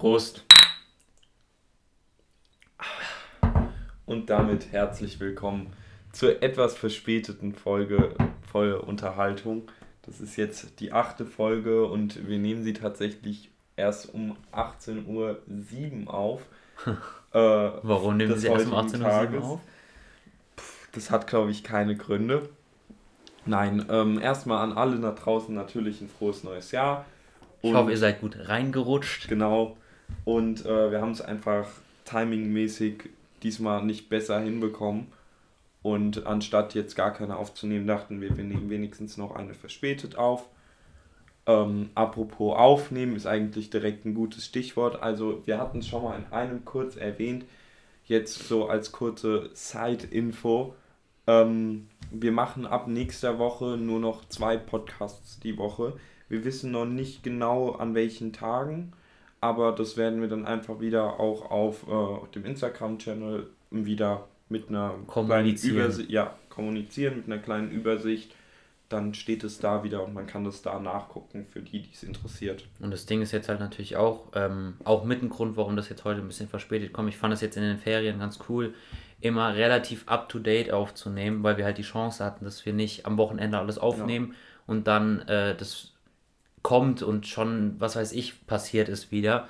Prost. Und damit herzlich willkommen zur etwas verspäteten Folge voll Unterhaltung. Das ist jetzt die achte Folge und wir nehmen sie tatsächlich erst um 18.07 Uhr auf. äh, Warum nehmen Sie erst um 18.07 Uhr auf? Das hat, glaube ich, keine Gründe. Nein, ähm, erstmal an alle da draußen natürlich ein frohes neues Jahr. Und ich hoffe, ihr seid gut reingerutscht. Genau. Und äh, wir haben es einfach timingmäßig diesmal nicht besser hinbekommen. Und anstatt jetzt gar keine aufzunehmen, dachten wir, wir nehmen wenigstens noch eine verspätet auf. Ähm, apropos aufnehmen ist eigentlich direkt ein gutes Stichwort. Also wir hatten es schon mal in einem kurz erwähnt. Jetzt so als kurze Side-Info. Ähm, wir machen ab nächster Woche nur noch zwei Podcasts die Woche. Wir wissen noch nicht genau an welchen Tagen, aber das werden wir dann einfach wieder auch auf äh, dem Instagram-Channel wieder mit einer kleinen Übersicht, ja, kommunizieren mit einer kleinen Übersicht. Dann steht es da wieder und man kann das da nachgucken für die, die es interessiert. Und das Ding ist jetzt halt natürlich auch, ähm, auch mit ein Grund, warum das jetzt heute ein bisschen verspätet kommt. Ich fand das jetzt in den Ferien ganz cool immer relativ up-to-date aufzunehmen, weil wir halt die Chance hatten, dass wir nicht am Wochenende alles aufnehmen ja. und dann äh, das kommt und schon, was weiß ich, passiert ist wieder.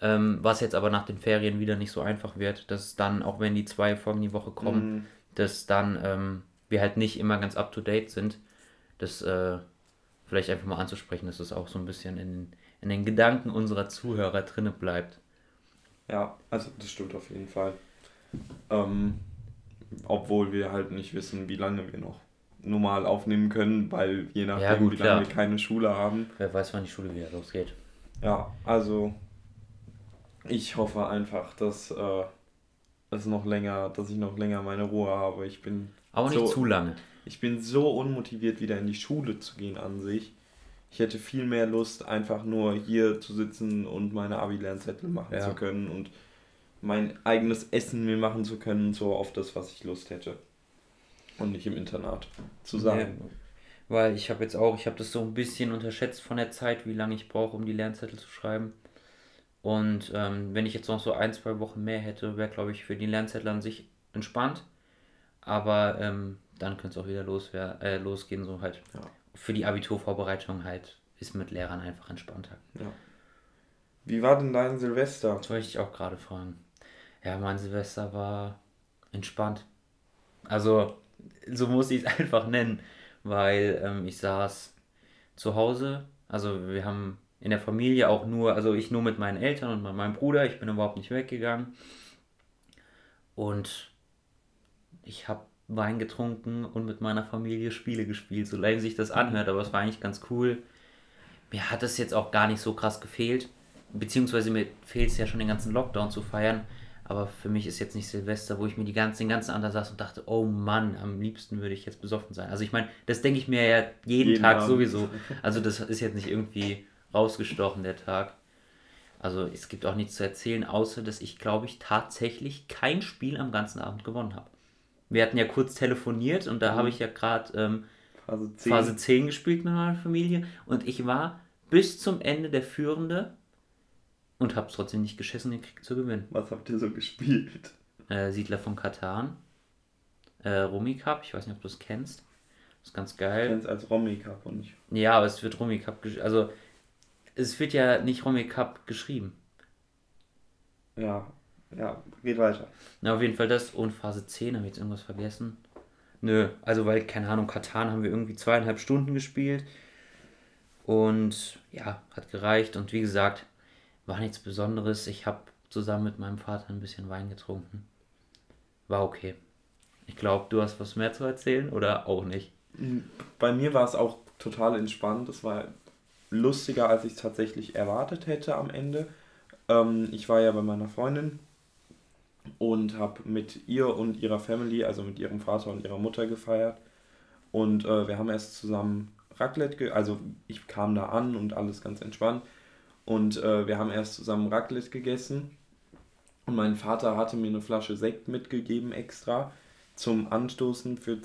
Ähm, was jetzt aber nach den Ferien wieder nicht so einfach wird, dass dann, auch wenn die zwei Folgen die Woche kommen, mhm. dass dann ähm, wir halt nicht immer ganz up-to-date sind. Das äh, vielleicht einfach mal anzusprechen, dass das auch so ein bisschen in, in den Gedanken unserer Zuhörer drinne bleibt. Ja, also das stimmt auf jeden Fall. Ähm, obwohl wir halt nicht wissen, wie lange wir noch normal aufnehmen können, weil je nachdem, ja, gut, wie lange wir keine Schule haben. Wer weiß, wann die Schule wieder losgeht. Ja, also ich hoffe einfach, dass äh, es noch länger, dass ich noch länger meine Ruhe habe. Ich bin aber nicht so, zu lange. Ich bin so unmotiviert, wieder in die Schule zu gehen an sich. Ich hätte viel mehr Lust, einfach nur hier zu sitzen und meine Abi-Lernzettel machen ja. zu können und mein eigenes Essen mir machen zu können, so auf das, was ich Lust hätte. Und nicht im Internat zu sein. Ja, weil ich habe jetzt auch, ich habe das so ein bisschen unterschätzt von der Zeit, wie lange ich brauche, um die Lernzettel zu schreiben. Und ähm, wenn ich jetzt noch so ein, zwei Wochen mehr hätte, wäre, glaube ich, für die Lernzettel an sich entspannt. Aber ähm, dann könnte es auch wieder los wär, äh, losgehen, so halt. Ja. Für die Abiturvorbereitung halt ist mit Lehrern einfach entspannter. Ja. Wie war denn dein Silvester? Das wollte ich auch gerade fragen. Ja, mein Silvester war entspannt. Also, so muss ich es einfach nennen, weil ähm, ich saß zu Hause. Also, wir haben in der Familie auch nur, also ich nur mit meinen Eltern und mit meinem Bruder. Ich bin überhaupt nicht weggegangen. Und ich habe Wein getrunken und mit meiner Familie Spiele gespielt, so leid sich das anhört, aber es war eigentlich ganz cool. Mir hat es jetzt auch gar nicht so krass gefehlt, beziehungsweise mir fehlt es ja schon den ganzen Lockdown zu feiern. Aber für mich ist jetzt nicht Silvester, wo ich mir die ganzen, den ganzen anderen saß und dachte, oh Mann, am liebsten würde ich jetzt besoffen sein. Also ich meine, das denke ich mir ja jeden, jeden Tag Abend. sowieso. Also das ist jetzt nicht irgendwie rausgestochen, der Tag. Also es gibt auch nichts zu erzählen, außer dass ich, glaube ich, tatsächlich kein Spiel am ganzen Abend gewonnen habe. Wir hatten ja kurz telefoniert und da mhm. habe ich ja gerade ähm, Phase, 10. Phase 10 gespielt mit meiner Familie und ich war bis zum Ende der Führende und hab's trotzdem nicht geschissen, den Krieg zu gewinnen. Was habt ihr so gespielt? Äh, Siedler von Katan. Äh, Rummy Cup, ich weiß nicht, ob du es kennst. Das ist ganz geil. Ich kenn's als Rummy Cup und nicht. Ja, aber es wird Rummy Cup Also, es wird ja nicht Rummy Cup geschrieben. Ja, ja, geht weiter. Na, auf jeden Fall das. Und Phase 10, habe ich jetzt irgendwas vergessen? Nö, also weil, keine Ahnung, Katan haben wir irgendwie zweieinhalb Stunden gespielt. Und ja, hat gereicht. Und wie gesagt, war nichts Besonderes. Ich habe zusammen mit meinem Vater ein bisschen Wein getrunken. War okay. Ich glaube, du hast was mehr zu erzählen oder auch nicht? Bei mir war es auch total entspannt. Es war lustiger, als ich es tatsächlich erwartet hätte am Ende. Ähm, ich war ja bei meiner Freundin und habe mit ihr und ihrer Family, also mit ihrem Vater und ihrer Mutter gefeiert. Und äh, wir haben erst zusammen Raclette, also ich kam da an und alles ganz entspannt. Und äh, wir haben erst zusammen Raclette gegessen. Und mein Vater hatte mir eine Flasche Sekt mitgegeben extra zum Anstoßen für,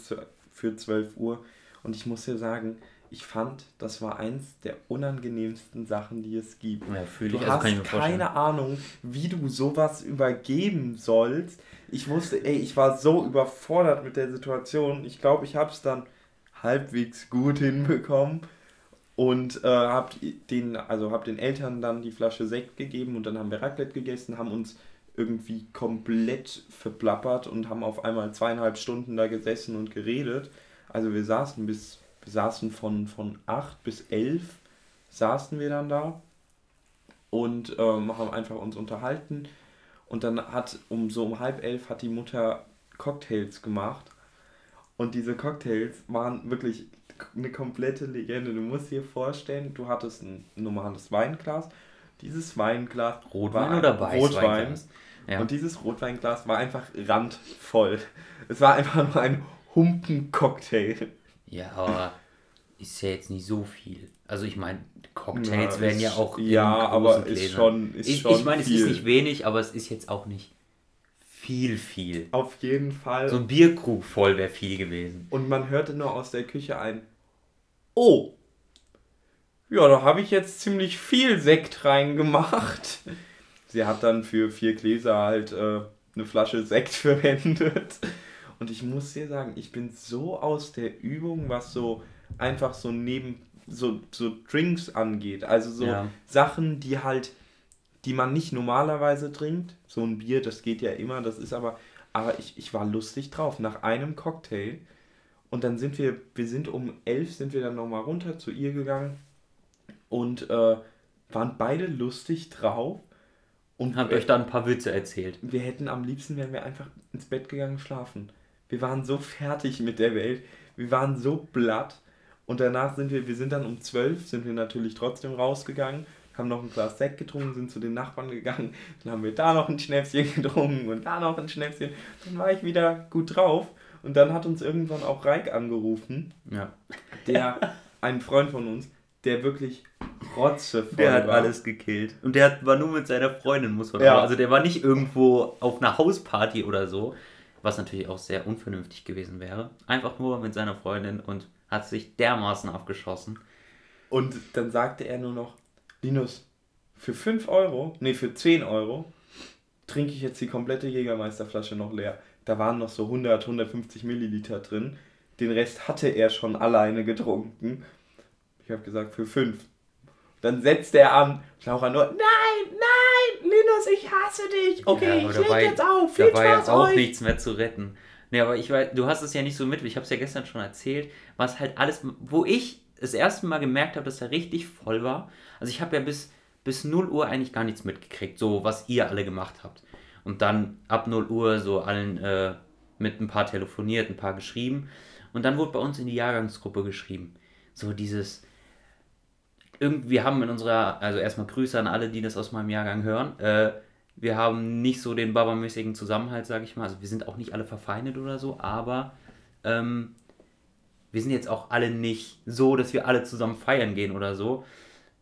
für 12 Uhr. Und ich muss dir sagen, ich fand, das war eins der unangenehmsten Sachen, die es gibt. Ja, du also hast mir vorstellen. keine Ahnung, wie du sowas übergeben sollst. Ich wusste, ey, ich war so überfordert mit der Situation. Ich glaube, ich habe es dann halbwegs gut hinbekommen und äh, hab den, also hab den Eltern dann die Flasche Sekt gegeben und dann haben wir Raclette gegessen, haben uns irgendwie komplett verplappert und haben auf einmal zweieinhalb Stunden da gesessen und geredet. Also wir saßen bis, wir saßen von, von acht bis elf saßen wir dann da und ähm, haben einfach uns unterhalten. Und dann hat um so um halb elf hat die Mutter Cocktails gemacht. Und diese Cocktails waren wirklich eine komplette Legende. Du musst dir vorstellen, du hattest ein normales Weinglas. Dieses Weinglas Rotwein war oder Weißweinglas? Rotwein. Ja. Und dieses Rotweinglas war einfach randvoll. Es war einfach nur ein Humpen-Cocktail. Ja, aber ist ja jetzt nicht so viel. Also ich meine, Cocktails Ja, werden ja auch ja, aber großen ist Gläsern. schon- ist ich schon ich meine, es ist nicht wenig, aber es ist jetzt auch nicht viel, viel. Auf jeden Fall. So ein Bierkrug voll wäre viel gewesen. Und man hörte nur aus der Küche ein, oh, ja, da habe ich jetzt ziemlich viel Sekt reingemacht. Sie hat dann für vier Gläser halt äh, eine Flasche Sekt verwendet. Und ich muss dir sagen, ich bin so aus der Übung, was so einfach so neben so, so Drinks angeht. Also so Ja. Sachen, die halt, die man nicht normalerweise trinkt. So ein Bier, das geht ja immer, das ist aber, aber ich, ich war lustig drauf. Nach einem Cocktail und dann sind wir, wir sind um elf sind wir dann nochmal runter zu ihr gegangen und äh, waren beide lustig drauf. Und Habt euch da ein paar Witze erzählt. wir hätten am liebsten, wären wir einfach ins Bett gegangen schlafen. Wir waren so fertig mit der Welt. Wir waren so blatt. Und danach sind wir, wir sind dann um 12, sind wir natürlich trotzdem rausgegangen, haben noch ein Glas Sekt getrunken, sind zu den Nachbarn gegangen, dann haben wir da noch ein Schnäpschen getrunken und da noch ein Schnäpschen. Dann war ich wieder gut drauf. Und dann hat uns irgendwann auch Reik angerufen, Ja. der, ein Freund von uns, der wirklich rotzevoll Der hat war. alles gekillt. Und der hat, war nur mit seiner Freundin, muss man Ja. sagen. Also der war nicht irgendwo auf einer Hausparty oder so, was natürlich auch sehr unvernünftig gewesen wäre. Einfach nur mit seiner Freundin und hat sich dermaßen abgeschossen. Und dann sagte er nur noch, Linus, für 5 Euro, nee, für 10 Euro, trinke ich jetzt die komplette Jägermeisterflasche noch leer. Da waren noch so 100, 150 Milliliter drin. Den Rest hatte er schon alleine getrunken. Ich habe gesagt, für 5. Dann setzt er an. Laura nur, nein, nein, Linus, ich hasse dich. Okay, aber ich leg war- jetzt auf. Viel Da war Spaß jetzt auch euch. nichts mehr zu retten. Nee, aber ich weiß, du hast es ja nicht so mit, ich habe es ja gestern schon erzählt, was halt alles, wo ich das erste Mal gemerkt habe, dass er richtig voll war. Also ich habe ja bis, bis 0 Uhr eigentlich gar nichts mitgekriegt, so was ihr alle gemacht habt. Und dann ab 0 Uhr so allen äh, mit ein paar telefoniert, ein paar geschrieben. Und dann wurde bei uns in die Jahrgangsgruppe geschrieben. So dieses, irgendwie, wir haben in unserer, also erstmal Grüße an alle, die das aus meinem Jahrgang hören. Äh, wir haben nicht so den babamäßigen Zusammenhalt, sage ich mal. Also wir sind auch nicht alle verfeindet oder so, aber ähm, wir sind jetzt auch alle nicht so, dass wir alle zusammen feiern gehen oder so.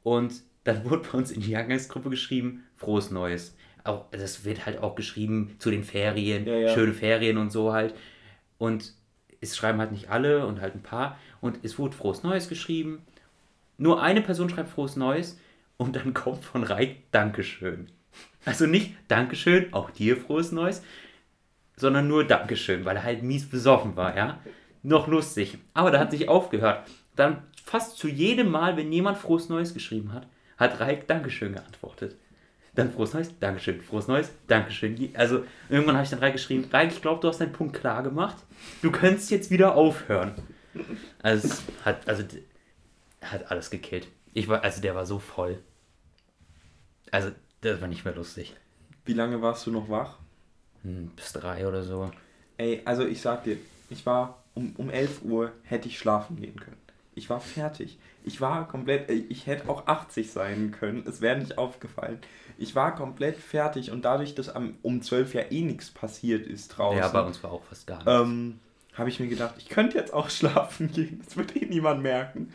Und dann wurde bei uns in die Jahrgangsgruppe geschrieben, frohes Neues. Auch, das wird halt auch geschrieben zu den Ferien, Ja, ja. schöne Ferien und so halt. Und es schreiben halt nicht alle und halt ein paar. Und es wurde frohes Neues geschrieben. Nur eine Person schreibt frohes Neues und dann kommt von Reik Dankeschön. Also nicht Dankeschön, auch dir frohes Neues, sondern nur Dankeschön, weil er halt mies besoffen war, ja. Noch lustig. Aber da hat sich aufgehört. Dann fast zu jedem Mal, wenn jemand frohes Neues geschrieben hat, hat Reik Dankeschön geantwortet. Dann frohes Neues, Dankeschön, frohes Neues, Dankeschön. Also irgendwann habe ich dann Reik geschrieben, Reik, ich glaube, du hast deinen Punkt klar gemacht. Du könntest jetzt wieder aufhören. Also es hat, also hat alles gekillt. Ich war, also der war so voll. Also das war nicht mehr lustig. Wie lange warst du noch wach? Hm, bis drei oder so. Ey, also ich sag dir, ich war um, um 11 Uhr hätte ich schlafen gehen können. Ich war fertig. Ich war komplett, ey, ich hätte auch 80 sein können. Es wäre nicht aufgefallen. Ich war komplett fertig und dadurch, dass am, um 12 ja eh nichts passiert ist draußen, Ja, bei uns war auch fast gar nichts. ähm, habe ich mir gedacht, ich könnte jetzt auch schlafen gehen. Das wird eh niemand merken.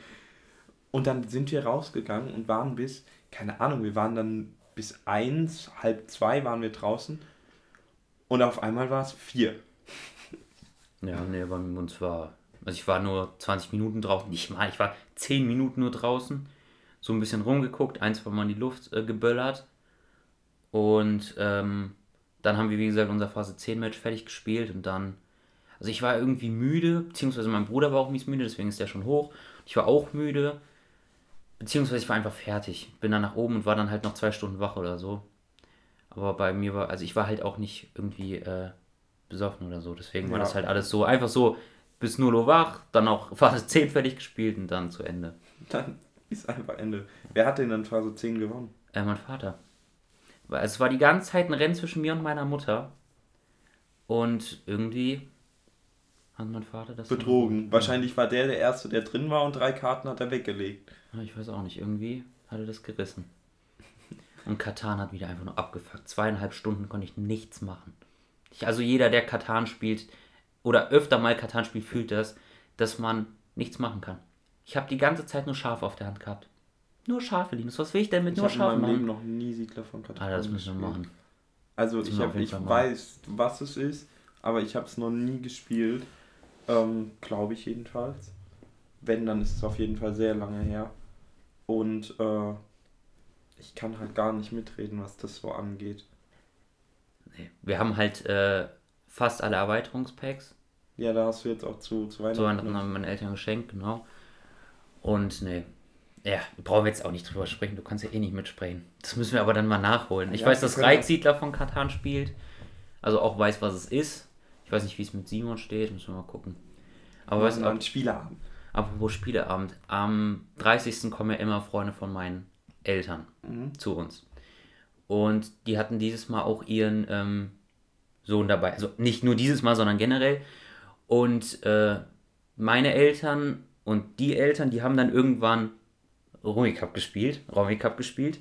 Und dann sind wir rausgegangen und waren bis, keine Ahnung, wir waren dann bis eins, halb zwei waren wir draußen. Und auf einmal war es vier. Ja, nee, bei uns war. Also ich war nur 20 Minuten draußen, nicht mal, ich war 10 Minuten nur draußen, so ein bisschen rumgeguckt, ein, zwei Mal in die Luft äh, geböllert und ähm, dann haben wir, wie gesagt, unser Phase 10 Match fertig gespielt und dann, also ich war irgendwie müde, beziehungsweise mein Bruder war auch mies müde, deswegen ist der schon hoch. Ich war auch müde, beziehungsweise ich war einfach fertig. Bin dann nach oben und war dann halt noch zwei Stunden wach oder so. Aber bei mir war, also ich war halt auch nicht irgendwie äh, besoffen oder so. Deswegen war Ja. das halt alles so, einfach so bis 0 Uhr wach, dann auch Phase 10 fertig gespielt und dann zu Ende. Dann ist einfach Ende. Wer hat denn dann Phase 10 gewonnen? Äh, mein Vater. Es war die ganze Zeit ein Rennen zwischen mir und meiner Mutter. Und irgendwie hat mein Vater das. Betrogen. Wahrscheinlich war der der Erste, der drin war und drei Karten hat er weggelegt. Ich weiß auch nicht, irgendwie hat er das gerissen. Und Katan hat wieder einfach nur abgefuckt. Zweieinhalb Stunden konnte ich nichts machen. Ich, also jeder, der Katan spielt oder öfter mal Katan spielt, fühlt das, dass man nichts machen kann. Ich habe die ganze Zeit nur Schafe auf der Hand gehabt. Nur Schafe, Linus. Was will ich denn mit Ich nur habe in meinem Schafen Leben machen? noch nie Siedler von Katan Alter, das müssen wir machen. Also ich, hab, ich machen. weiß, was es ist, aber ich habe es noch nie gespielt. Ähm, Glaube ich jedenfalls. Wenn, dann ist es auf jeden Fall sehr lange her. Und äh, ich kann halt gar nicht mitreden, was das so angeht. Wir haben halt äh, fast alle Erweiterungspacks. Ja, da hast du jetzt auch zu, zu Weihnachten. So Weihnachten haben meine Eltern geschenkt, genau. Und nee. Ja, brauchen wir jetzt auch nicht drüber sprechen. Du kannst ja eh nicht mitsprechen. Das müssen wir aber dann mal nachholen. Ich Ja, weiß, dass Reitsiedler von Katan spielt. Also auch weiß, was es ist. Ich weiß nicht, wie es mit Simon steht. Müssen wir mal gucken. Aber was ein Spieleabend. apropos Spieleabend. Am 30. kommen ja immer Freunde von meinen Eltern Mhm. zu uns. Und die hatten dieses Mal auch ihren ähm, Sohn dabei. Also nicht nur dieses Mal, sondern generell. Und äh, meine Eltern und die Eltern, die haben dann irgendwann Rummy Cup gespielt. Rummy Cup gespielt.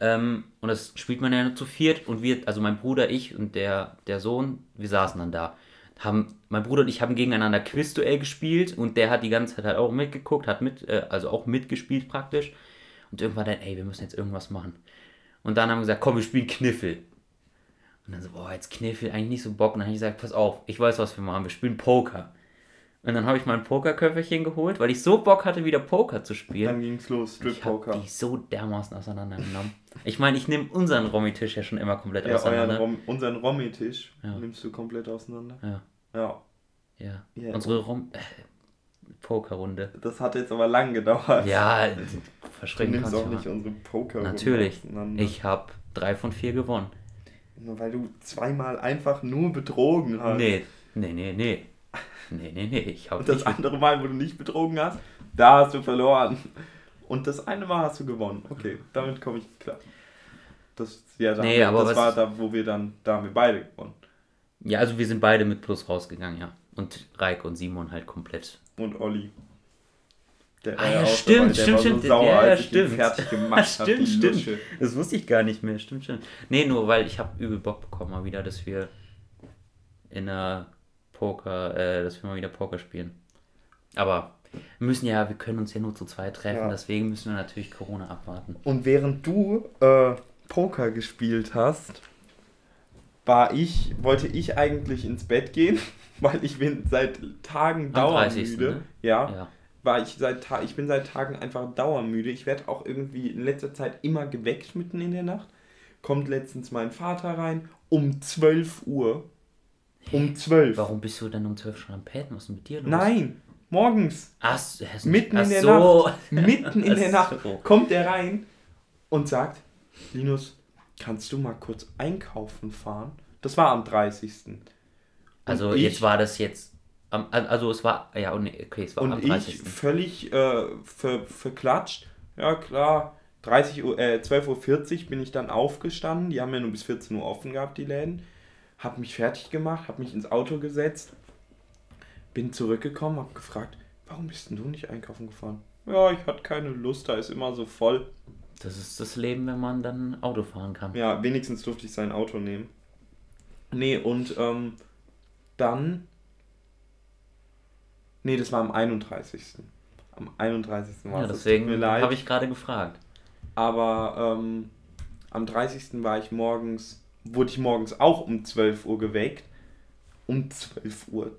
Ähm, und das spielt man ja nur zu viert. Und wir, also mein Bruder, ich und der, der Sohn, wir saßen dann da. Haben, mein Bruder und ich haben gegeneinander Quizduell gespielt und der hat die ganze Zeit halt auch mitgeguckt, hat mit, äh, also auch mitgespielt praktisch. Und irgendwann dann, ey, wir müssen jetzt irgendwas machen. Und dann haben wir gesagt, komm, wir spielen Kniffel. Und dann so, boah, jetzt Kniffel, eigentlich nicht so Bock. Und dann habe ich gesagt, pass auf, ich weiß, was wir machen, wir spielen Poker. Und dann habe ich mein Pokerköfferchen geholt, weil ich so Bock hatte, wieder Poker zu spielen. Dann ging's los, Strip Ich habe Poker. die so dermaßen auseinandergenommen. Ich meine, ich nehme unseren Romy-Tisch ja schon immer komplett Ja, euren auseinander. Rom, unseren Romy-Tisch Ja. nimmst du komplett auseinander. Ja, Ja. ja. Ja. Unsere Rom äh, Pokerrunde. Das hat jetzt aber lang gedauert. Ja, nimmst kannst auch du nicht mal. unsere poker Natürlich. Ich habe drei von vier gewonnen. Nur weil du zweimal einfach nur betrogen hast. Nee, nee, nee, nee. Nee, nee, nee. Ich Und das nicht andere Mal, wo du nicht betrogen hast, da hast du verloren. Und das eine Mal hast du gewonnen. Okay, damit komme ich klar. Das, ja, da, Nee, aber das war da, wo wir dann, da haben wir beide gewonnen. Ja, also wir sind beide mit Plus rausgegangen, ja. Und Reik und Simon halt komplett. Und Olli. Der Ah war ja, auch stimmt, dabei, der stimmt, war stimmt. So sauer, Ja, als ich stimmt. fertig gemacht habe. Stimmt, stimmt. Das wusste ich gar nicht mehr. Stimmt, stimmt. Nee, nur weil ich habe übel Bock bekommen mal wieder, dass wir in der Poker, äh, dass wir mal wieder Poker spielen. Aber wir müssen ja, wir können uns ja nur zu zweit treffen, Ja. deswegen müssen wir natürlich Corona abwarten. Und während du äh, Poker gespielt hast, war ich, wollte ich eigentlich ins Bett gehen, weil ich bin seit Tagen Am 30., dauermüde. ne? Ja, Ja. war ich seit Ta ich bin seit Tagen einfach dauermüde. Ich werde auch irgendwie in letzter Zeit immer geweckt mitten in der Nacht. Kommt letztens mein Vater rein um 12 Uhr. Um 12. Warum bist du denn um 12 schon am Pennen? Was ist denn mit dir los? Nein, morgens. Ach, Mitten nicht- in der ach so. Nacht. Mitten in der Ach Nacht kommt er rein und sagt, Linus, kannst du mal kurz einkaufen fahren? Das war am 30. Also Und ich- jetzt war das jetzt, am- also es war, ja, oh okay, es war am Und ich 30. völlig äh, ver, verklatscht. Ja klar, 30 Uhr, äh, 12.40 Uhr bin ich dann aufgestanden. Die haben ja nur bis 14 Uhr offen gehabt, die Läden. Hab mich fertig gemacht, hab mich ins Auto gesetzt. Bin zurückgekommen, hab gefragt, warum bist denn du nicht einkaufen gefahren? Ja, ich hatte keine Lust, da ist immer so voll. Das ist das Leben, wenn man dann Auto fahren kann. Ja, wenigstens durfte ich sein Auto nehmen. Nee, und ähm, dann. Nee, das war am 31. Am 31. war Ja, es. Mir deswegen leid. habe ich gerade gefragt. Aber ähm, am 30. war ich morgens, wurde ich morgens auch um 12 Uhr geweckt. Um 12 Uhr.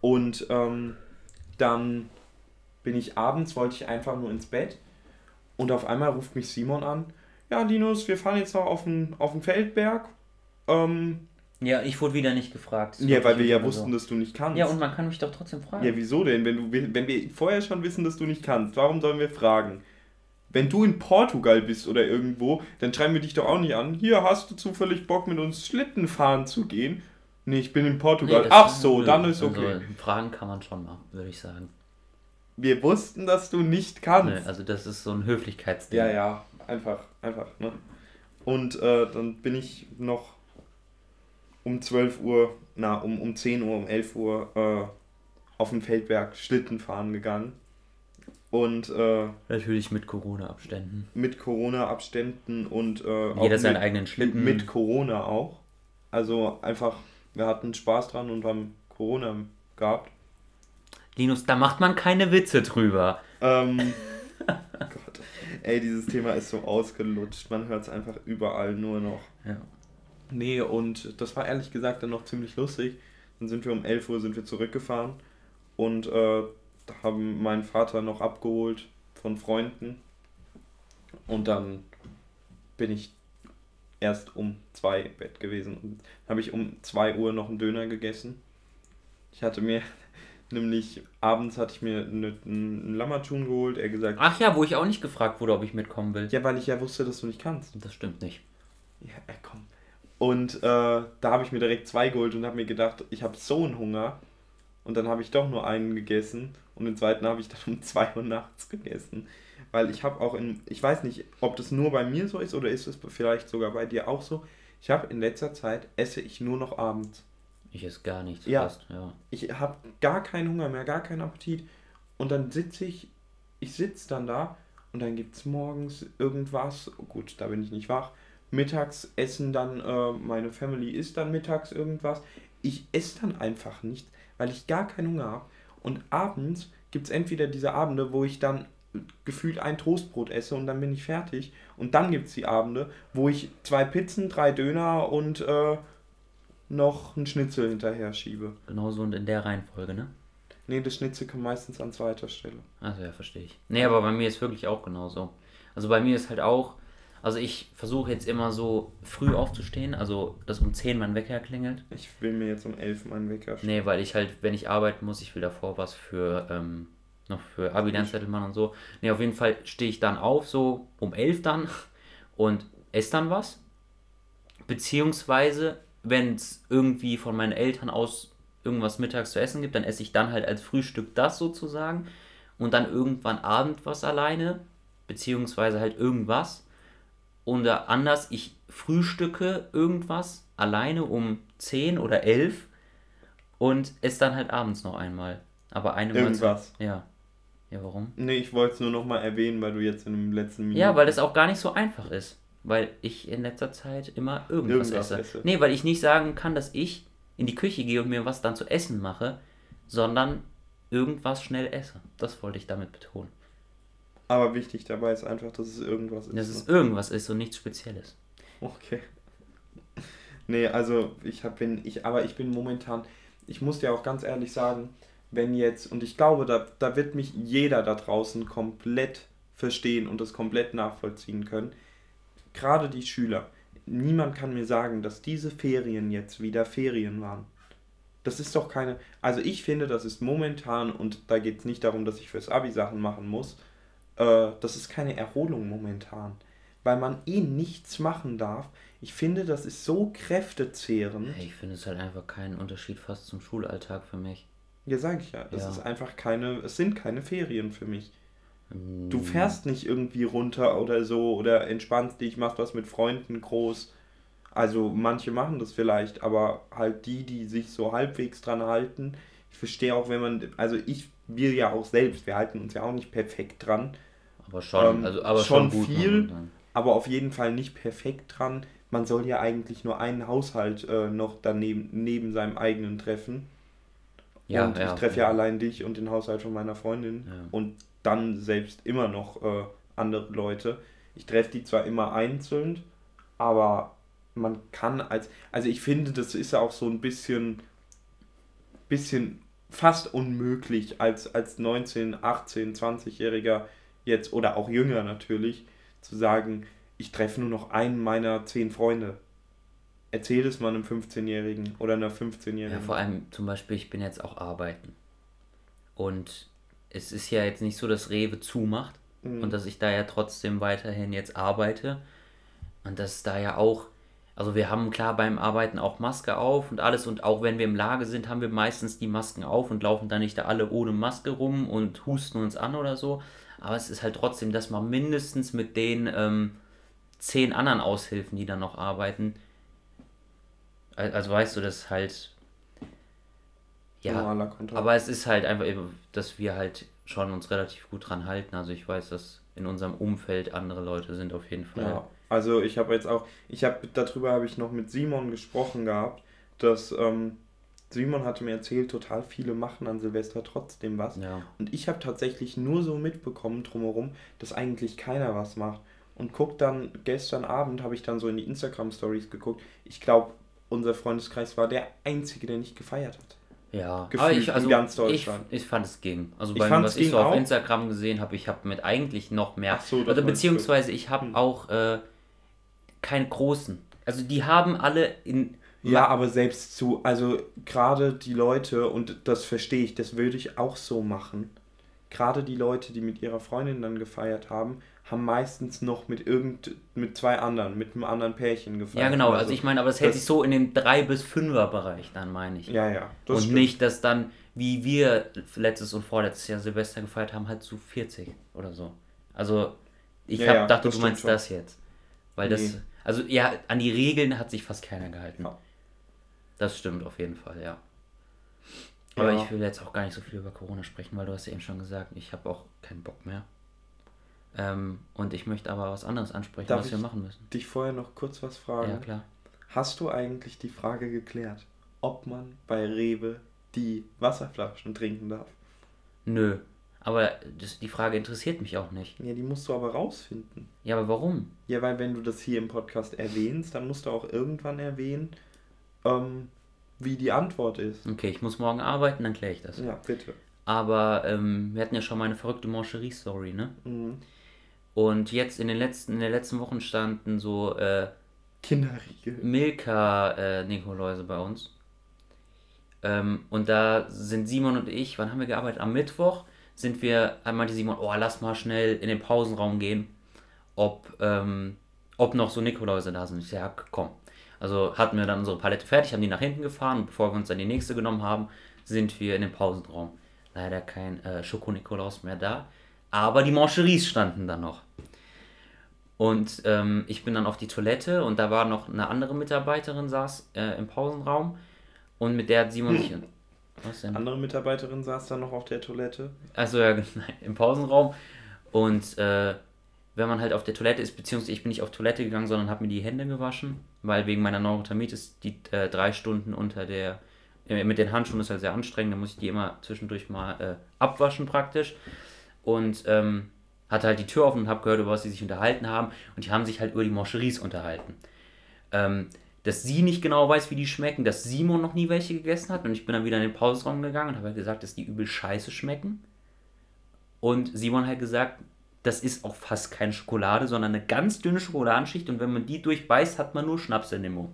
Und ähm, dann bin ich abends, wollte ich einfach nur ins Bett und auf einmal ruft mich Simon an. Ja, Linus, wir fahren jetzt noch auf den, auf den Feldberg. Ähm, ja, ich wurde wieder nicht gefragt. Ja, weil wir ja wussten, so. dass du nicht kannst. Ja, und man kann mich doch trotzdem fragen. Ja, wieso denn? Wenn, du, wenn wir vorher schon wissen, dass du nicht kannst, warum sollen wir fragen? Wenn du in Portugal bist oder irgendwo, dann schreiben wir dich doch auch nicht an. Hier, hast du zufällig Bock, mit uns Schlitten fahren zu gehen? Nee, ich bin in Portugal. Nee, Ach so, dann ist also okay. Also, Fragen kann man schon machen, würde ich sagen. Wir wussten, dass du nicht kannst. Nee, also das ist so ein Höflichkeitsding. Ja, ja, einfach, einfach, ne? Und äh, dann bin ich noch um 12 Uhr, na, um, um 10 Uhr, um 11 Uhr äh, auf dem Feldberg Schlitten fahren gegangen. Und äh, natürlich mit Corona-Abständen. Mit Corona-Abständen und äh, jeder seinen eigenen Schlitten. Mit Corona auch. Also einfach, wir hatten Spaß dran und haben Corona gehabt. Linus, da macht man keine Witze drüber. Ähm, Gott. Ey, dieses Thema ist so ausgelutscht. Man hört es einfach überall nur noch. Ja. Nee, und das war ehrlich gesagt dann noch ziemlich lustig. Dann sind wir um 11 Uhr sind wir zurückgefahren und äh, haben meinen Vater noch abgeholt von Freunden. Und dann bin ich erst um 2 im Bett gewesen. Und habe ich um 2 Uhr noch einen Döner gegessen. Ich hatte mir nämlich abends hatte ich mir einen Lammertun geholt, er gesagt. Ach ja, wo ich auch nicht gefragt wurde, ob ich mitkommen will. Ja, weil ich ja wusste, dass du nicht kannst. Das stimmt nicht. Ja, komm. Und äh, da habe ich mir direkt zwei geholt und habe mir gedacht, ich habe so einen Hunger. Und dann habe ich doch nur einen gegessen und den zweiten habe ich dann um 2 Uhr nachts gegessen. Weil ich habe auch in, ich weiß nicht, ob das nur bei mir so ist oder ist es vielleicht sogar bei dir auch so. Ich habe in letzter Zeit esse ich nur noch abends. Ich esse gar nichts ja, fast, ja. Ich habe gar keinen Hunger mehr, gar keinen Appetit. Und dann sitze ich, ich sitze dann da und dann gibt es morgens irgendwas. Gut, da bin ich nicht wach mittags essen dann, äh, meine Family isst dann mittags irgendwas. Ich esse dann einfach nicht, weil ich gar keinen Hunger habe. Und abends gibt es entweder diese Abende, wo ich dann gefühlt ein Toastbrot esse und dann bin ich fertig. Und dann gibt es die Abende, wo ich zwei Pizzen, drei Döner und äh, noch einen Schnitzel hinterher schiebe. Genauso und in der Reihenfolge, ne? Nee, das Schnitzel kommt meistens an zweiter Stelle. Also ja, verstehe ich. Nee, aber bei mir ist wirklich auch genauso. Also bei mir ist halt auch, also ich versuche jetzt immer so früh aufzustehen, also dass um 10 mein Wecker klingelt. Ich will mir jetzt um 11 meinen Wecker stellen. Nee, weil ich halt, wenn ich arbeiten muss, ich will davor was für, ähm, noch für abi Lernzettelmann und so. Nee, auf jeden Fall stehe ich dann auf, so um 11 dann und esse dann was. Beziehungsweise, wenn es irgendwie von meinen Eltern aus irgendwas mittags zu essen gibt, dann esse ich dann halt als Frühstück das sozusagen und dann irgendwann Abend was alleine, beziehungsweise halt irgendwas oder anders, ich frühstücke irgendwas alleine um 10 oder 11 und esse dann halt abends noch einmal. Aber eine Irgendwas. Mahlzeit, ja. Ja, warum? Nee, ich wollte es nur noch mal erwähnen, weil du jetzt in dem letzten Minuten. Ja, weil das auch gar nicht so einfach ist. Weil ich in letzter Zeit immer irgendwas, irgendwas esse. esse. Nee, weil ich nicht sagen kann, dass ich in die Küche gehe und mir was dann zu essen mache, sondern irgendwas schnell esse. Das wollte ich damit betonen. Aber wichtig dabei ist einfach, dass es irgendwas ist. Dass es ne? irgendwas ist und nichts Spezielles. Okay. Nee, also ich hab, bin, ich, aber ich bin momentan, ich muss dir auch ganz ehrlich sagen, wenn jetzt, und ich glaube, da, da wird mich jeder da draußen komplett verstehen und das komplett nachvollziehen können, gerade die Schüler, niemand kann mir sagen, dass diese Ferien jetzt wieder Ferien waren. Das ist doch keine, also ich finde, das ist momentan, und da geht es nicht darum, dass ich fürs Abi Sachen machen muss, äh, das ist keine Erholung momentan, weil man eh nichts machen darf. Ich finde, das ist so kräftezehrend. Ich finde es halt einfach keinen Unterschied fast zum Schulalltag für mich. Ja, sag ich ja. Es ja. ist einfach keine, es sind keine Ferien für mich. Du fährst nicht irgendwie runter oder so oder entspannst dich, machst was mit Freunden groß. Also manche machen das vielleicht, aber halt die, die sich so halbwegs dran halten. Ich verstehe auch, wenn man, also ich, wir ja auch selbst, wir halten uns ja auch nicht perfekt dran. Aber schon, ähm, also, aber schon, schon viel, aber auf jeden Fall nicht perfekt dran. Man soll ja eigentlich nur einen Haushalt äh, noch daneben neben seinem eigenen treffen. Ja, und ja, ich treffe ja. ja. allein dich und den Haushalt von meiner Freundin und dann selbst immer noch äh, andere Leute. Ich treffe die zwar immer einzeln, aber man kann als, also ich finde, das ist ja auch so ein bisschen, bisschen fast unmöglich als, als 19, 18, 20-Jähriger jetzt oder auch jünger natürlich zu sagen, ich treffe nur noch einen meiner zehn Freunde. Erzähl es mal einem 15-Jährigen oder einer 15-Jährigen. Ja, vor allem zum Beispiel, ich bin jetzt auch arbeiten. Und es ist ja jetzt nicht so, dass Rewe zumacht Mhm. und dass ich da ja trotzdem weiterhin jetzt arbeite. Und dass da ja auch, also wir haben klar beim Arbeiten auch Maske auf und alles und auch wenn wir im Lager sind, haben wir meistens die Masken auf und laufen dann nicht da alle ohne Maske rum und husten uns an oder so. Aber es ist halt trotzdem, dass man mindestens mit den ähm, zehn anderen Aushilfen, die dann noch arbeiten, also weißt du, das halt ja, aber es ist halt einfach, eben, dass wir halt schon uns relativ gut dran halten. Also ich weiß, dass in unserem Umfeld andere Leute sind auf jeden Fall. Ja, also ich habe jetzt auch, ich habe darüber habe ich noch mit Simon gesprochen gehabt, dass ähm, Simon hatte mir erzählt, total viele machen an Silvester trotzdem was. Ja. Und ich habe tatsächlich nur so mitbekommen drumherum, dass eigentlich keiner was macht. Und guck dann, gestern Abend habe ich dann so in die Instagram-Stories geguckt. Ich glaube, unser Freundeskreis war der einzige, der nicht gefeiert hat. Ja, Gefühlt aber ich, in also ganz ich, Deutschland. ich fand es ging. Also Ich bei fand, was ich so auf auch. Instagram gesehen habe, ich habe mit eigentlich noch mehr. Ach so, meinst beziehungsweise ich habe Hm. auch äh, keine großen. Also die haben alle in. Ja, aber selbst zu, also gerade die Leute, und das verstehe ich, das würde ich auch so machen. Gerade die Leute, die mit ihrer Freundin dann gefeiert haben, haben meistens noch mit irgend, mit zwei anderen, mit einem anderen Pärchen gefeiert. Ja, genau. Also so. ich meine, aber es hält Das- sich so in dem 3 bis 5er Bereich dann, meine ich. Ja, ja. und stimmt. nicht, dass dann, wie wir letztes und vorletztes Jahr Silvester gefeiert haben, halt zu 40 oder so. Also, ich Ja, hab, ja, dachte, das du meinst schon. das jetzt. Weil das, Nee. also ja, an die Regeln hat sich fast keiner gehalten. Ja. Das stimmt auf jeden Fall, ja. Aber ich will jetzt auch gar nicht so viel über Corona sprechen, weil du hast ja eben schon gesagt, ich habe auch keinen Bock mehr. Ähm, und ich möchte aber was anderes ansprechen, Darf was wir machen müssen. Dich vorher noch kurz was fragen. Ja, klar. Hast du eigentlich die Frage geklärt, ob man bei Rewe die Wasserflaschen trinken darf? Nö. Aber das, die Frage interessiert mich auch nicht. Ja, die musst du aber rausfinden. Ja, aber warum? Ja, weil wenn du das hier im Podcast erwähnst, dann musst du auch irgendwann erwähnen, ähm, wie die Antwort ist. Okay, ich muss morgen arbeiten, dann kläre ich das. Ja, bitte. Aber ähm, wir hatten ja schon mal eine verrückte Mancherie-Story, ne? Mhm. Und jetzt in den letzten, in den letzten Wochen standen so äh, Kinderriegel. Milka-Nikoläuse bei uns. Ähm, und da sind Simon und ich, wann haben wir gearbeitet? Am Mittwoch sind wir, äh, meinte Simon, oh, lass mal schnell in den Pausenraum gehen, ob, ähm, ob noch so Nikoläuse da sind. Ich sag, ja, komm. Also hatten wir dann unsere Palette fertig, haben die nach hinten gefahren und bevor wir uns dann die nächste genommen haben, sind wir in den Pausenraum. Leider kein äh, Schoko-Nikolaus mehr da, aber die Mancheries standen da noch. Und ähm, ich bin dann auf die Toilette und da war noch eine andere Mitarbeiterin, saß äh, im Pausenraum und mit der hat Simon sich. Was denn? Andere Mitarbeiterin saß dann noch auf der Toilette. Also ja, nein, im Pausenraum. Und äh, wenn man halt auf der Toilette ist, beziehungsweise ich bin nicht auf Toilette gegangen, sondern habe mir die Hände gewaschen, weil wegen meiner Neurothermitis die äh, drei Stunden unter der, äh, mit den Handschuhen ist halt sehr anstrengend, da muss ich die immer zwischendurch mal äh, abwaschen praktisch. Und ähm, hatte halt die Tür offen und habe gehört, über was sie sich unterhalten haben. Und die haben sich halt über die Moncheries unterhalten. Ähm, dass sie nicht genau weiß, wie die schmecken, dass Simon noch nie welche gegessen hat. Und ich bin dann wieder in den Pausenraum gegangen und habe halt gesagt, dass die übel scheiße schmecken. Und Simon hat gesagt, das ist auch fast keine Schokolade, sondern eine ganz dünne Schokoladenschicht. Und wenn man die durchbeißt, hat man nur Schnaps in dem Mund.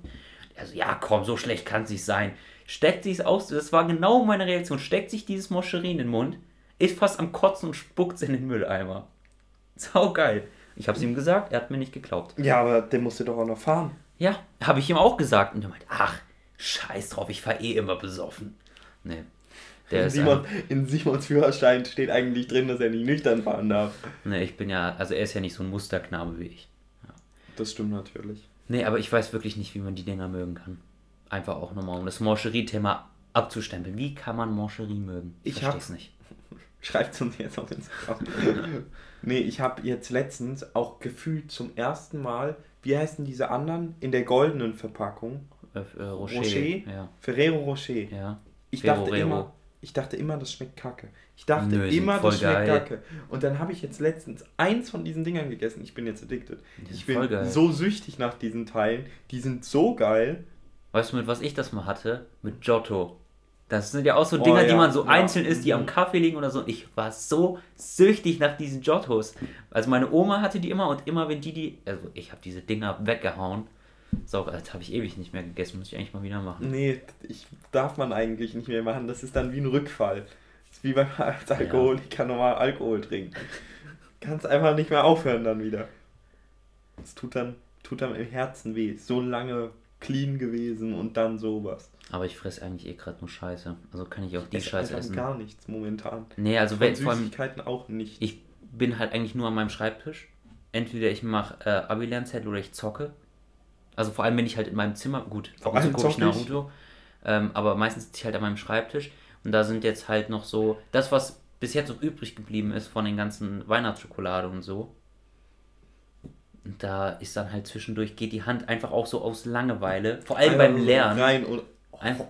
Also ja, komm, so schlecht kann es nicht sein. Steckt sich es aus, das war genau meine Reaktion. Steckt sich dieses Moscherin in den Mund, ist fast am Kotzen und spuckt es in den Mülleimer. Sau geil. Ich habe es ihm gesagt, er hat mir nicht geglaubt. Ja, aber der musste doch auch noch fahren. Ja, habe ich ihm auch gesagt. Und er meint, ach, scheiß drauf, ich fahr eh immer besoffen. Nee. Der In, Simon, ähm, in Simons Führerschein steht eigentlich drin, dass er nicht nüchtern fahren darf. nee, ich bin ja, also er ist ja nicht so ein Musterknabe wie ich. Das stimmt natürlich. Nee, aber ich weiß wirklich nicht, wie man die Dinger mögen kann. Einfach auch nochmal, um das Mancherie-Thema abzustempeln. Wie kann man Mancherie mögen? Ich versteh's hab- nicht. Schreibt uns jetzt auf Instagram. nee, ich habe jetzt letztens auch gefühlt zum ersten Mal, wie heißen diese anderen? In der goldenen Verpackung. Äh, äh, Rocher. Rocher? Ja, Ferrero Rocher. ja. Ich Ferrero dachte immer, ich dachte immer, das schmeckt kacke. Ich dachte Nö, immer, das schmeckt geil. kacke. Und dann habe ich jetzt letztens eins von diesen Dingern gegessen. Ich bin jetzt addicted. Ich bin geil. so süchtig nach diesen Teilen. Die sind so geil. Weißt du, mit was ich das mal hatte? Mit Giotto. Das sind ja auch so Oh, Dinger, die ja, man so ja. einzeln isst, die am Mhm. Kaffee liegen oder so. Ich war so süchtig nach diesen Giottos. Also meine Oma hatte die immer und immer wenn die die, also ich habe diese Dinger weggehauen. So, das habe ich ewig nicht mehr gegessen, muss ich eigentlich mal wieder machen. Nee, ich, darf man eigentlich nicht mehr machen. Das ist dann wie ein Rückfall. Das ist wie beim als Alkoholiker normal Alkohol trinken. Kannst einfach nicht mehr aufhören dann wieder. Das tut dann, tut dann im Herzen weh. So lange clean gewesen und dann sowas. Aber ich fresse eigentlich eh gerade nur Scheiße. Also kann ich auch die Ich Scheiße esse essen. gar nichts momentan. Nee, also wenn, vor allem, Süßigkeiten auch nicht. ich bin halt eigentlich nur an meinem Schreibtisch. Entweder ich mache äh, Abi-Lernzettel oder ich zocke. Also vor allem bin ich halt in meinem Zimmer. Gut, Vor allem gucke ich. Naruto. Ähm, aber meistens sitze ich halt an meinem Schreibtisch. Und da sind jetzt halt noch so. Das, was bis jetzt noch übrig geblieben ist von den ganzen Weihnachtsschokolade und so. Und da ist dann halt zwischendurch, geht die Hand einfach auch so aus Langeweile. Vor allem beim Lernen. Rein und Einfach.